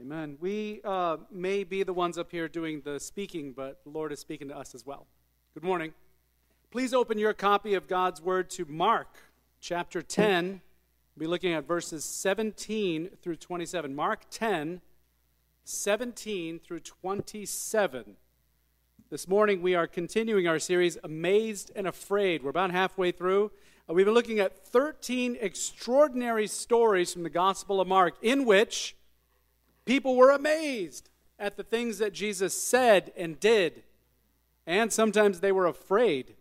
Amen. We uh, may be the ones up here doing the speaking, but the Lord is speaking to us as well. Good morning. Please open your copy of God's Word to Mark chapter 10. We'll be looking at verses 17 through 27. Mark 10, 17 through 27. This morning we are continuing our series, Amazed and Afraid. We're about halfway through. Uh, we've been looking at 13 extraordinary stories from the Gospel of Mark in which People were amazed at the things that Jesus said and did. And sometimes they were afraid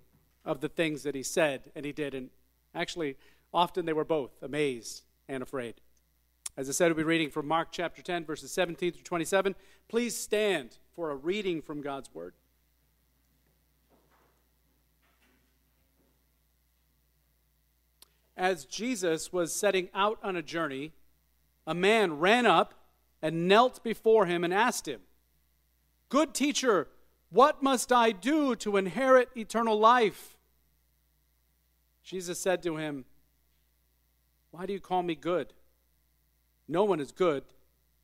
of the things that he said and he did. And actually, often they were both amazed and afraid. As I said, we'll be reading from Mark chapter 10, verses 17 through 27. Please stand for a reading from God's Word. As Jesus was setting out on a journey, a man ran up and knelt before him and asked him, Good teacher, what must I do to inherit eternal life? Jesus said to him, Why do you call me good? No one is good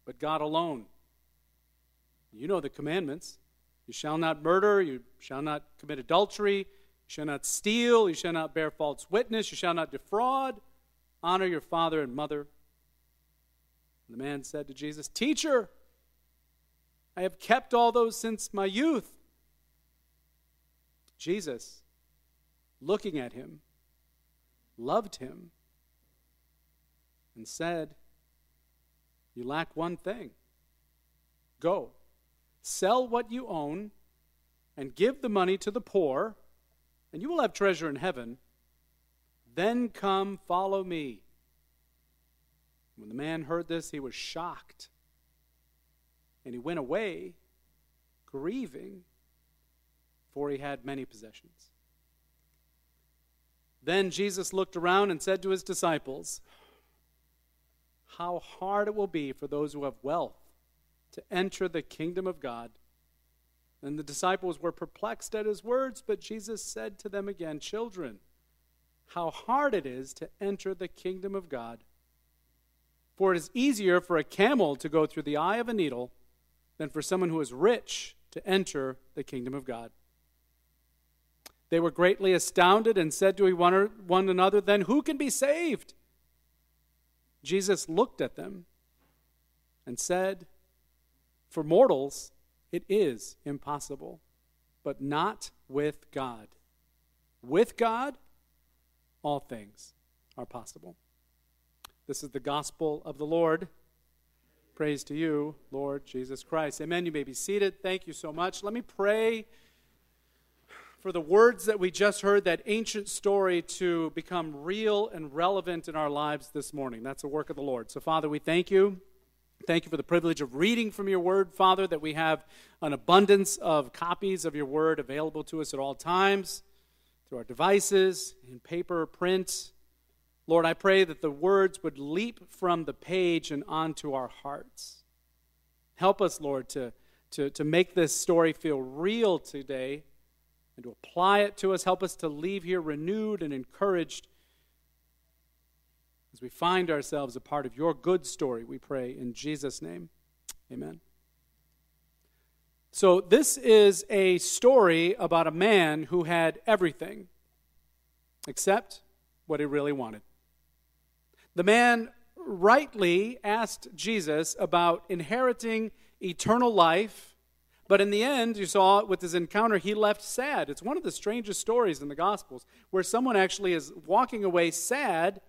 but God alone. You know the commandments. You shall not murder, you shall not commit adultery, you shall not steal, you shall not bear false witness, you shall not defraud, honor your father and mother. The man said to Jesus, Teacher, I have kept all those since my youth. Jesus, looking at him, loved him, and said, You lack one thing. Go, sell what you own, and give the money to the poor, and you will have treasure in heaven. Then come, follow me. When the man heard this, he was shocked. And he went away grieving, for he had many possessions. Then Jesus looked around and said to his disciples, How hard it will be for those who have wealth to enter the kingdom of God. And the disciples were perplexed at his words, but Jesus said to them again, Children, how hard it is to enter the kingdom of God. For it is easier for a camel to go through the eye of a needle than for someone who is rich to enter the kingdom of God. They were greatly astounded and said to one another, Then who can be saved? Jesus looked at them and said, For mortals it is impossible, but not with God. With God, all things are possible. This is the gospel of the Lord. Praise to you, Lord Jesus Christ. Amen. You may be seated. Thank you so much. Let me pray for the words that we just heard, that ancient story, to become real and relevant in our lives this morning. That's a work of the Lord. So, Father, we thank you. Thank you for the privilege of reading from your word, Father, that we have an abundance of copies of your word available to us at all times through our devices, in paper, print. Lord, I pray that the words would leap from the page and onto our hearts. Help us, Lord, to, to, to make this story feel real today and to apply it to us. Help us to leave here renewed and encouraged as we find ourselves a part of your good story, we pray in Jesus' name. Amen. So, this is a story about a man who had everything except what he really wanted. The man rightly asked Jesus about inheriting eternal life, but in the end, you saw with his encounter, he left sad. It's one of the strangest stories in the Gospels where someone actually is walking away sad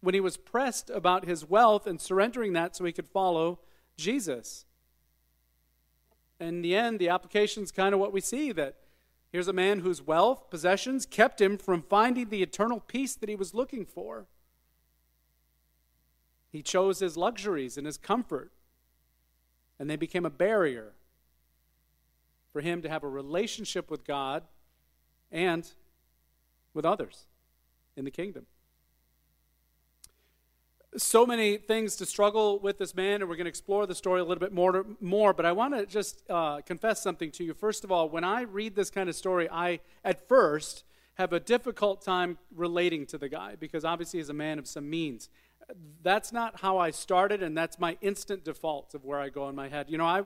when he was pressed about his wealth and surrendering that so he could follow Jesus. In the end, the application is kind of what we see that here's a man whose wealth, possessions, kept him from finding the eternal peace that he was looking for. He chose his luxuries and his comfort, and they became a barrier for him to have a relationship with God and with others in the kingdom. So many things to struggle with this man, and we're going to explore the story a little bit more. more but I want to just uh, confess something to you. First of all, when I read this kind of story, I, at first, have a difficult time relating to the guy because obviously he's a man of some means That's not how I started, and that's my instant default of where I go in my head. You know, I,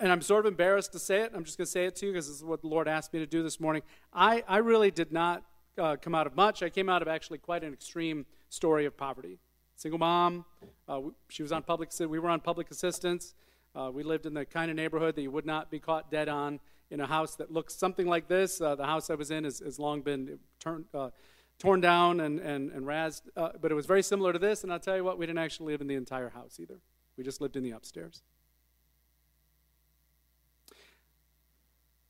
and I'm sort of embarrassed to say it. I'm just going to say it to you because this is what the Lord asked me to do this morning. I, I really did not uh, come out of much. I came out of actually quite an extreme story of poverty. Single mom. Uh, she was on public. We were on public assistance. Uh, we lived in the kind of neighborhood that you would not be caught dead on in a house that looks something like this. Uh, the house I was in has, has long been turned, uh, torn down and, and, and razzed, uh, but it was very similar to this. And I'll tell you what, we didn't actually live in the entire house either. We just lived in the upstairs.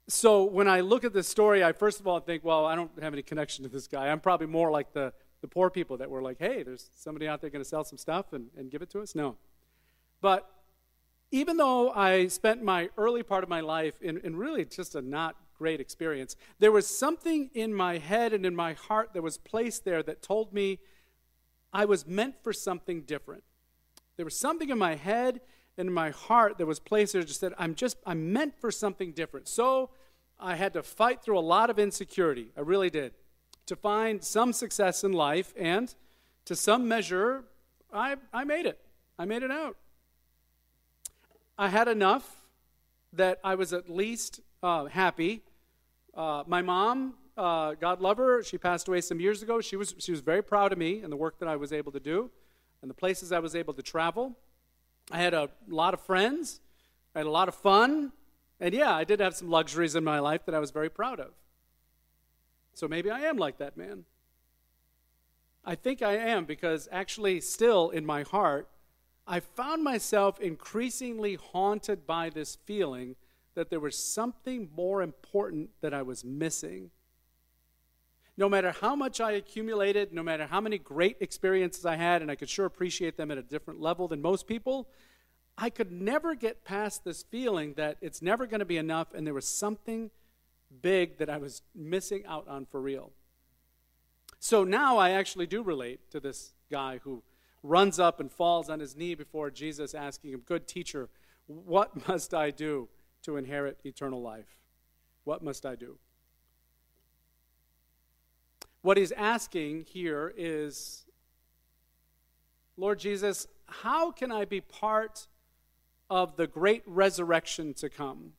So when I look at this story, I first of all think, well, I don't have any connection to this guy. I'm probably more like the, the poor people that were like, hey, there's somebody out there going to sell some stuff and, and give it to us. No. But even though I spent my early part of my life in, in really just a not great experience, there was something in my head and in my heart that was placed there that told me I was meant for something different. There was something in my head and in my heart that was placed there just said, I'm just, I'm meant for something different. So I had to fight through a lot of insecurity. I really did. To find some success in life, and to some measure, I, I made it. I made it out. I had enough that I was at least uh, happy. Uh, my mom, uh, God love her, she passed away some years ago. She was, she was very proud of me and the work that I was able to do and the places I was able to travel. I had a lot of friends. I had a lot of fun. And yeah, I did have some luxuries in my life that I was very proud of. So maybe I am like that man. I think I am because actually, still in my heart, I found myself increasingly haunted by this feeling that there was something more important that I was missing. No matter how much I accumulated, no matter how many great experiences I had, and I could sure appreciate them at a different level than most people, I could never get past this feeling that it's never going to be enough and there was something big that I was missing out on for real. So now I actually do relate to this guy who runs up and falls on his knee before Jesus, asking him, Good teacher, what must I do to inherit eternal life? What must I do? What he's asking here is Lord Jesus, how can I be part of the great resurrection to come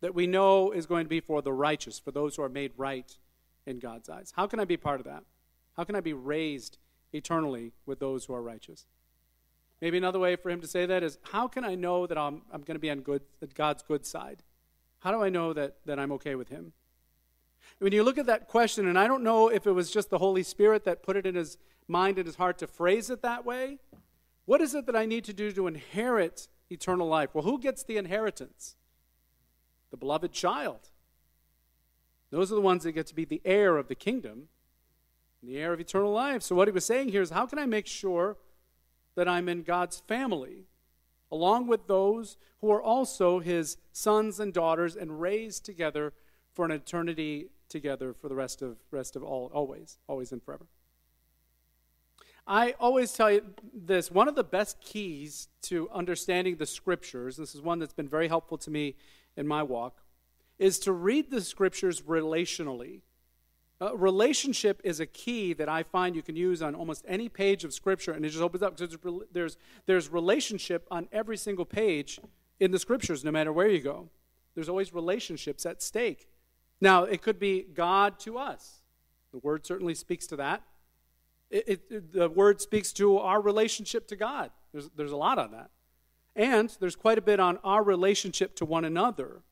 that we know is going to be for the righteous, for those who are made right in God's eyes? How can I be part of that? How can I be raised eternally with those who are righteous? Maybe another way for him to say that is how can I know that I'm, I'm going to be on good, God's good side? How do I know that, that I'm okay with him? When you look at that question, and I don't know if it was just the Holy Spirit that put it in his mind and his heart to phrase it that way, what is it that I need to do to inherit eternal life? Well, who gets the inheritance? The beloved child. Those are the ones that get to be the heir of the kingdom the heir of eternal life. So, what he was saying here is how can I make sure that I'm in God's family, along with those who are also his sons and daughters and raised together for an eternity together for the rest of rest of all always always and forever. I always tell you this one of the best keys to understanding the scriptures this is one that's been very helpful to me in my walk is to read the scriptures relationally uh, relationship is a key that I find you can use on almost any page of Scripture, and it just opens up because there's, there's relationship on every single page in the Scriptures, no matter where you go. There's always relationships at stake. Now, it could be God to us. The Word certainly speaks to that. It, it, the Word speaks to our relationship to God. There's, there's a lot on that. And there's quite a bit on our relationship to one another.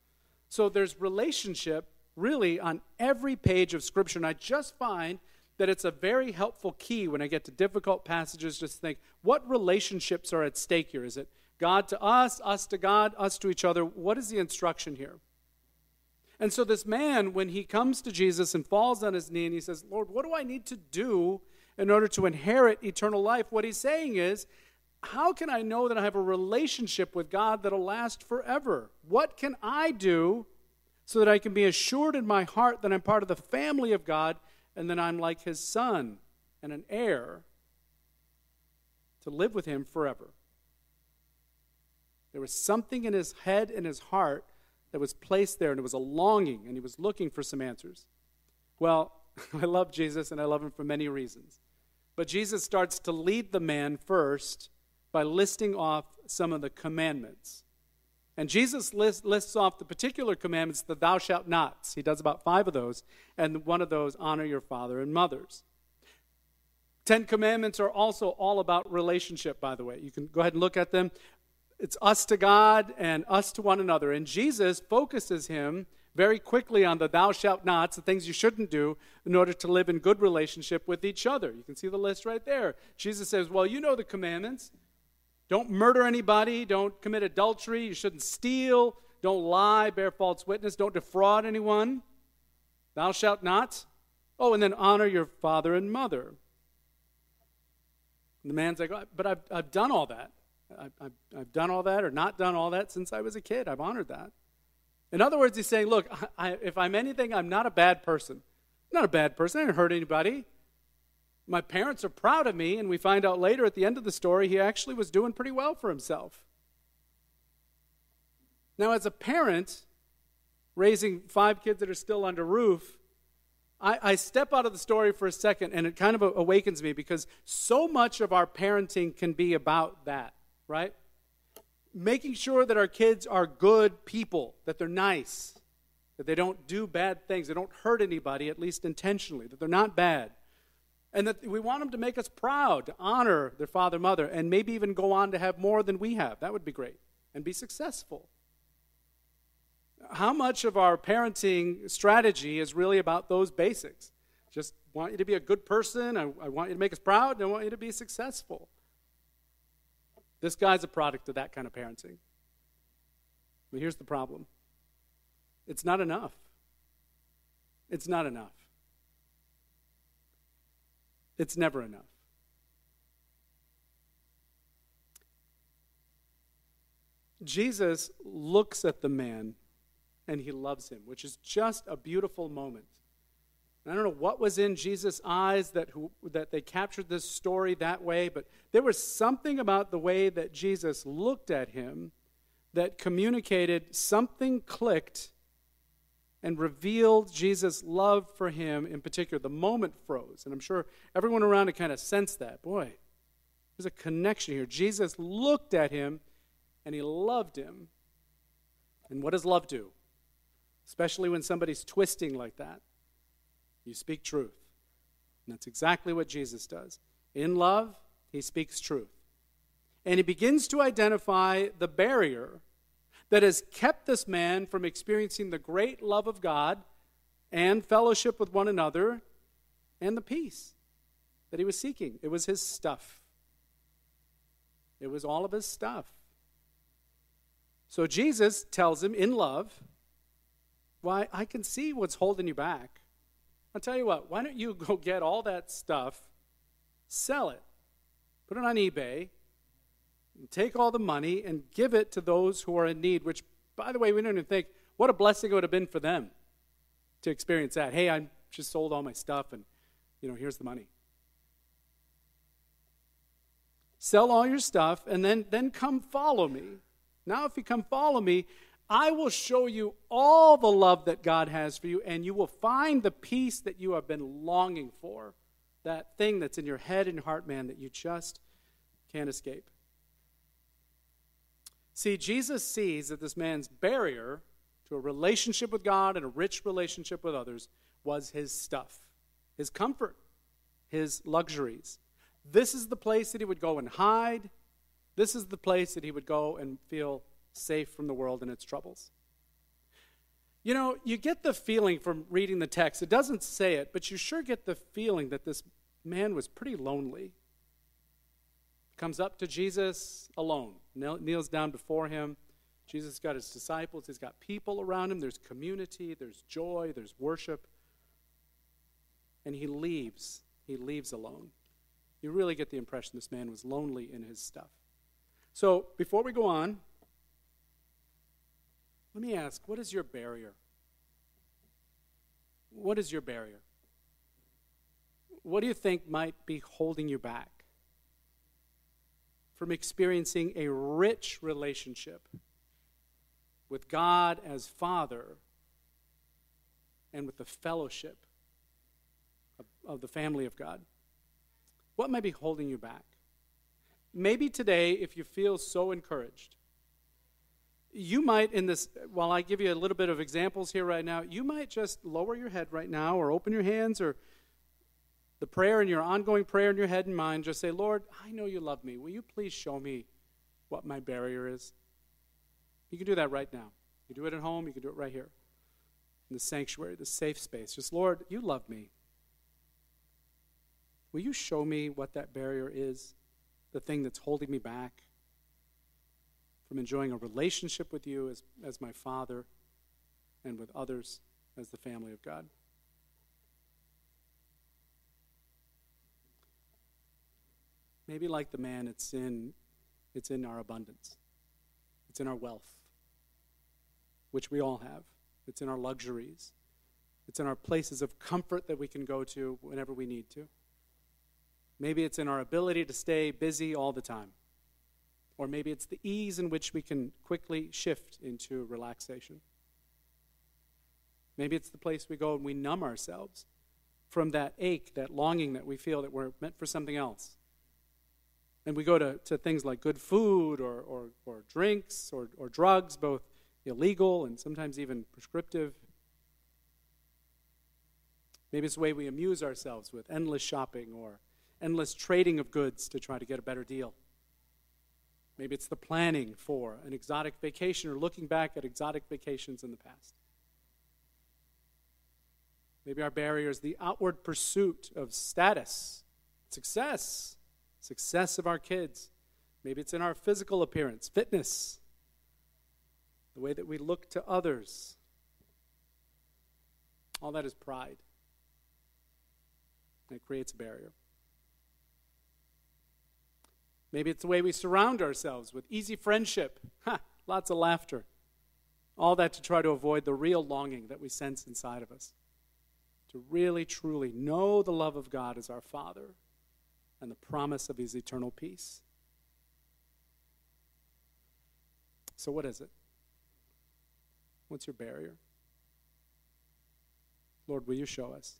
So there's relationship really on every page of Scripture. And I just find that it's a very helpful key when I get to difficult passages. Just think, what relationships are at stake here? Is it God to us, us to God, us to each other? What is the instruction here? And so, this man, when he comes to Jesus and falls on his knee and he says, Lord, what do I need to do in order to inherit eternal life? What he's saying is, how can I know that I have a relationship with God that'll last forever? What can I do so that I can be assured in my heart that I'm part of the family of God and that I'm like his son and an heir to live with him forever. There was something in his head and his heart that was placed there, and it was a longing, and he was looking for some answers. Well, I love Jesus, and I love him for many reasons. But Jesus starts to lead the man first by listing off some of the commandments. And Jesus lists, lists off the particular commandments, the thou shalt nots. He does about five of those, and one of those, honor your father and mothers. Ten Commandments are also all about relationship, by the way. You can go ahead and look at them. It's us to God and us to one another. And Jesus focuses him very quickly on the thou shalt nots, the things you shouldn't do, in order to live in good relationship with each other. You can see the list right there. Jesus says, Well, you know the commandments. Don't murder anybody. Don't commit adultery. You shouldn't steal. Don't lie, bear false witness. Don't defraud anyone. Thou shalt not. Oh, and then honor your father and mother. And the man's like, oh, But I've, I've done all that. I've, I've, I've done all that or not done all that since I was a kid. I've honored that. In other words, he's saying, Look, I, if I'm anything, I'm not a bad person. I'm not a bad person. I didn't hurt anybody. My parents are proud of me, and we find out later at the end of the story he actually was doing pretty well for himself. Now, as a parent, raising five kids that are still under roof, I, I, step out of the story for a second and it kind of awakens me because so much of our parenting can be about that, right? Making sure that our kids are good people, that they're nice, that they don't do bad things, they don't hurt anybody, at least intentionally, that they're not bad. And that we want them to make us proud, to honor their father, mother, and maybe even go on to have more than we have. That would be great. And be successful. How much of our parenting strategy is really about those basics? Just want you to be a good person. I, I want you to make us proud, and I want you to be successful. This guy's a product of that kind of parenting. But here's the problem it's not enough. It's not enough. It's never enough. Jesus looks at the man and he loves him, which is just a beautiful moment. I don't know what was in Jesus' eyes that, who, that they captured this story that way, but there was something about the way that Jesus looked at him that communicated something clicked and revealed Jesus' love for him in particular. The moment froze. And I'm sure everyone around it kind of sensed that. Boy, there's a connection here. Jesus looked at him and he loved him. And what does love do? Especially when somebody's twisting like that. You speak truth. And that's exactly what Jesus does. In love, he speaks truth. And he begins to identify the barrier that has kept this man from experiencing the great love of God and fellowship with one another and the peace that he was seeking. It was his stuff, it was all of his stuff. So Jesus tells him in love, Why, I can see what's holding you back. I'll tell you what, why don't you go get all that stuff, sell it, put it on eBay, take all the money and give it to those who are in need, which, by the way, we don't even think what a blessing it would have been for them to experience that. Hey, I just sold all my stuff and, you know, here's the money. Sell all your stuff and then, then come follow me. Now, if you come follow me, I will show you all the love that God has for you, and you will find the peace that you have been longing for. That thing that's in your head and heart, man, that you just can't escape. See, Jesus sees that this man's barrier to a relationship with God and a rich relationship with others was his stuff, his comfort, his luxuries. This is the place that he would go and hide. This is the place that he would go and feel safe from the world and its troubles. You know, you get the feeling from reading the text, it doesn't say it, but you sure get the feeling that this man was pretty lonely comes up to Jesus alone, kneels down before him. Jesus got his disciples, he's got people around him, there's community, there's joy, there's worship. And he leaves. He leaves alone. You really get the impression this man was lonely in his stuff. So, before we go on, let me ask what is your barrier? What is your barrier? What do you think might be holding you back? From experiencing a rich relationship with God as Father and with the fellowship of, of the family of God. What might be holding you back? Maybe today, if you feel so encouraged, you might, in this, while I give you a little bit of examples here right now, you might just lower your head right now or open your hands or the prayer in your ongoing prayer in your head and mind, just say, Lord, I know you love me. Will you please show me what my barrier is? You can do that right now. You do it at home, you can do it right here in the sanctuary, the safe space. Just, Lord, you love me. Will you show me what that barrier is? The thing that's holding me back from enjoying a relationship with you as, as my Father and with others as the family of God? Maybe like the man, it's in, it's in our abundance. It's in our wealth, which we all have. It's in our luxuries. It's in our places of comfort that we can go to whenever we need to. Maybe it's in our ability to stay busy all the time. Or maybe it's the ease in which we can quickly shift into relaxation. Maybe it's the place we go and we numb ourselves from that ache, that longing that we feel that we're meant for something else. And we go to, to things like good food or, or, or drinks or, or drugs, both illegal and sometimes even prescriptive. Maybe it's the way we amuse ourselves with endless shopping or endless trading of goods to try to get a better deal. Maybe it's the planning for an exotic vacation or looking back at exotic vacations in the past. Maybe our barrier is the outward pursuit of status, success, success of our kids. Maybe it's in our physical appearance, fitness, the way that we look to others. All that is pride. And it creates a barrier. Maybe it's the way we surround ourselves with easy friendship, ha, lots of laughter. All that to try to avoid the real longing that we sense inside of us. To really, truly know the love of God as our Father and the promise of His eternal peace. So, what is it? What's your barrier? Lord, will you show us?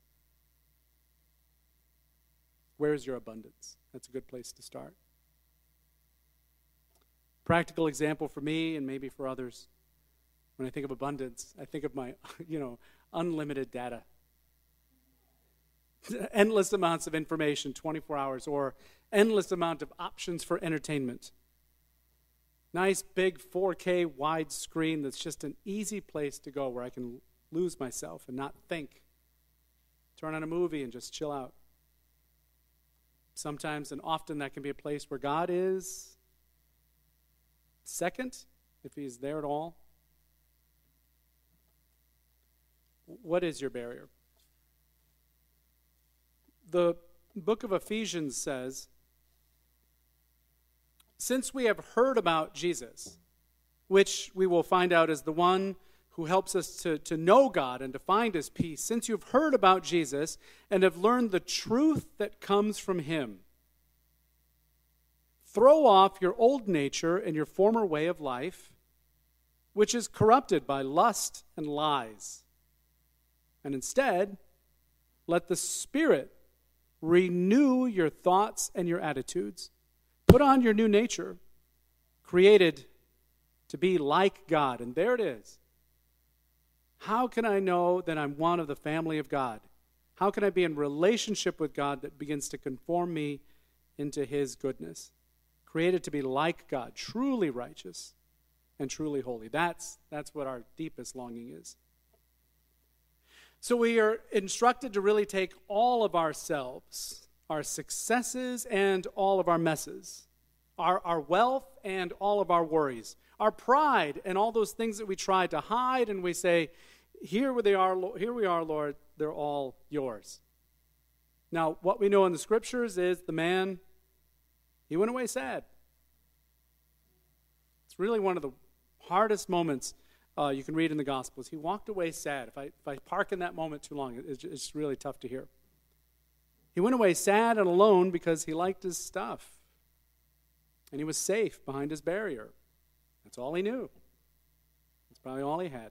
Where is your abundance? That's a good place to start. Practical example for me and maybe for others. When I think of abundance, I think of my, you know, unlimited data. Endless amounts of information 24 hours or endless amount of options for entertainment nice big 4K wide screen that's just an easy place to go where I can lose myself and not think. Turn on a movie and just chill out. Sometimes and often that can be a place where God is second, if He's there at all. What is your barrier? The book of Ephesians says since we have heard about Jesus, which we will find out is the one who helps us to, to know God and to find his peace, since you've heard about Jesus and have learned the truth that comes from him, throw off your old nature and your former way of life, which is corrupted by lust and lies. And instead, let the Spirit renew your thoughts and your attitudes. Put on your new nature, created to be like God. And there it is. How can I know that I'm one of the family of God? How can I be in relationship with God that begins to conform me into His goodness? Created to be like God, truly righteous and truly holy. That's, that's what our deepest longing is. So we are instructed to really take all of ourselves our successes and all of our messes, our, our wealth and all of our worries, our pride and all those things that we try to hide, and we say, here they are, here we are, Lord, they're all yours. Now, what we know in the scriptures is the man, he went away sad. It's really one of the hardest moments uh, you can read in the Gospels. He walked away sad. If I, if I park in that moment too long, it's, it's really tough to hear. He went away sad and alone because he liked his stuff. And he was safe behind his barrier. That's all he knew. That's probably all he had.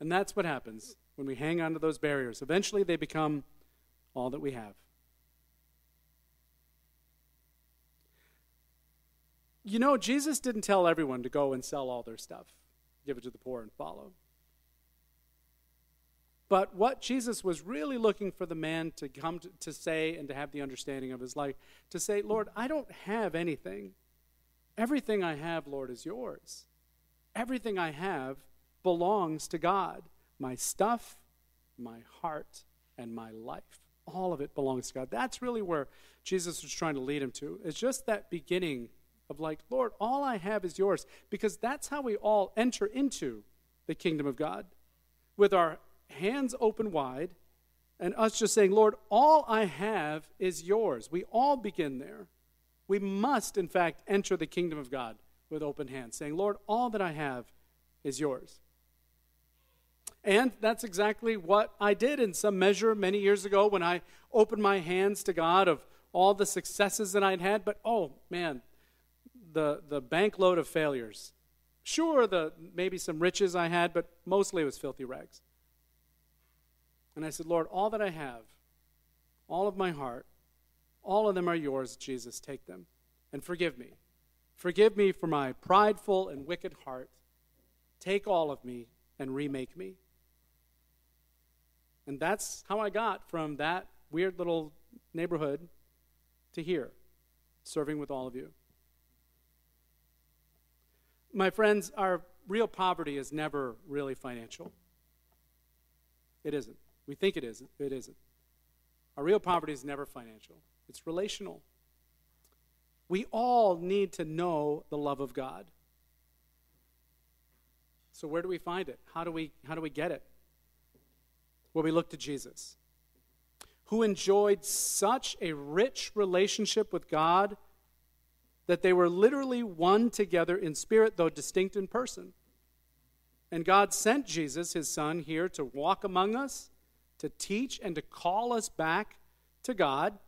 And that's what happens when we hang on to those barriers. Eventually, they become all that we have. You know, Jesus didn't tell everyone to go and sell all their stuff, give it to the poor, and follow. But what Jesus was really looking for the man to come to, to, say and to have the understanding of his life, to say, Lord, I don't have anything. Everything I have, Lord, is yours. Everything I have belongs to God. My stuff, my heart, and my life. All of it belongs to God. That's really where Jesus was trying to lead him to. It's just that beginning of like, Lord, all I have is yours. Because that's how we all enter into the kingdom of God. With our hands open wide, and us just saying, Lord, all I have is yours. We all begin there. We must, in fact, enter the kingdom of God with open hands, saying, Lord, all that I have is yours. And that's exactly what I did in some measure many years ago when I opened my hands to God of all the successes that I'd had. But oh, man, the, the of failures. Sure, the, maybe some riches I had, but mostly it was filthy rags. And I said, Lord, all that I have, all of my heart, all of them are yours, Jesus. Take them and forgive me. Forgive me for my prideful and wicked heart. Take all of me and remake me. And that's how I got from that weird little neighborhood to here, serving with all of you. My friends, our real poverty is never really financial. It isn't. We think it isn't. It isn't. Our real poverty is never financial, it's relational. We all need to know the love of God. So where do we find it? How do we how do we get it? Well, we look to Jesus, who enjoyed such a rich relationship with God that they were literally one together in spirit, though distinct in person. And God sent Jesus, his son, here to walk among us to teach and to call us back to God.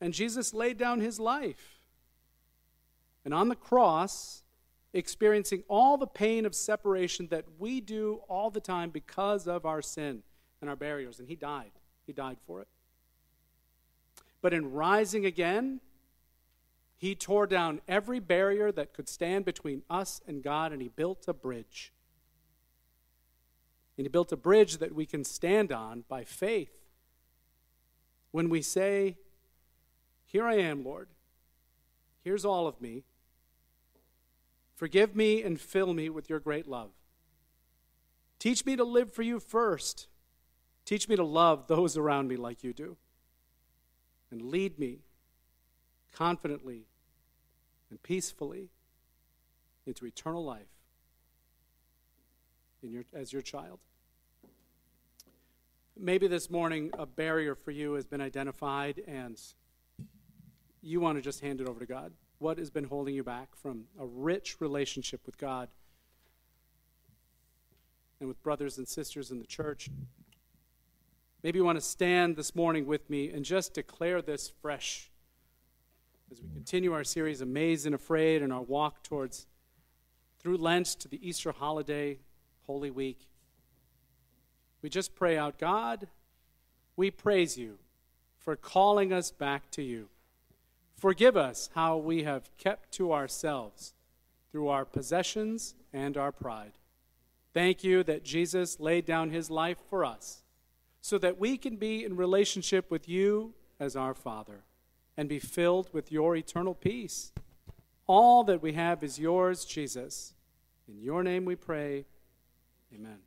And Jesus laid down his life. And on the cross, experiencing all the pain of separation that we do all the time because of our sin and our barriers. And he died. He died for it. But in rising again, he tore down every barrier that could stand between us and God, and he built a bridge. And he built a bridge that we can stand on by faith. When we say, Here I am, Lord, here's all of me. Forgive me and fill me with your great love. Teach me to live for you first. Teach me to love those around me like you do. And lead me confidently and peacefully into eternal life your, as your child. Maybe this morning a barrier for you has been identified and you want to just hand it over to God. What has been holding you back from a rich relationship with God and with brothers and sisters in the church? Maybe you want to stand this morning with me and just declare this fresh as we continue our series, Amazed and Afraid, and our walk towards through Lent to the Easter holiday, Holy Week. We just pray out, God, we praise you for calling us back to you. Forgive us how we have kept to ourselves through our possessions and our pride. Thank you that Jesus laid down his life for us so that we can be in relationship with you as our Father and be filled with your eternal peace. All that we have is yours, Jesus. In your name we pray. Amen.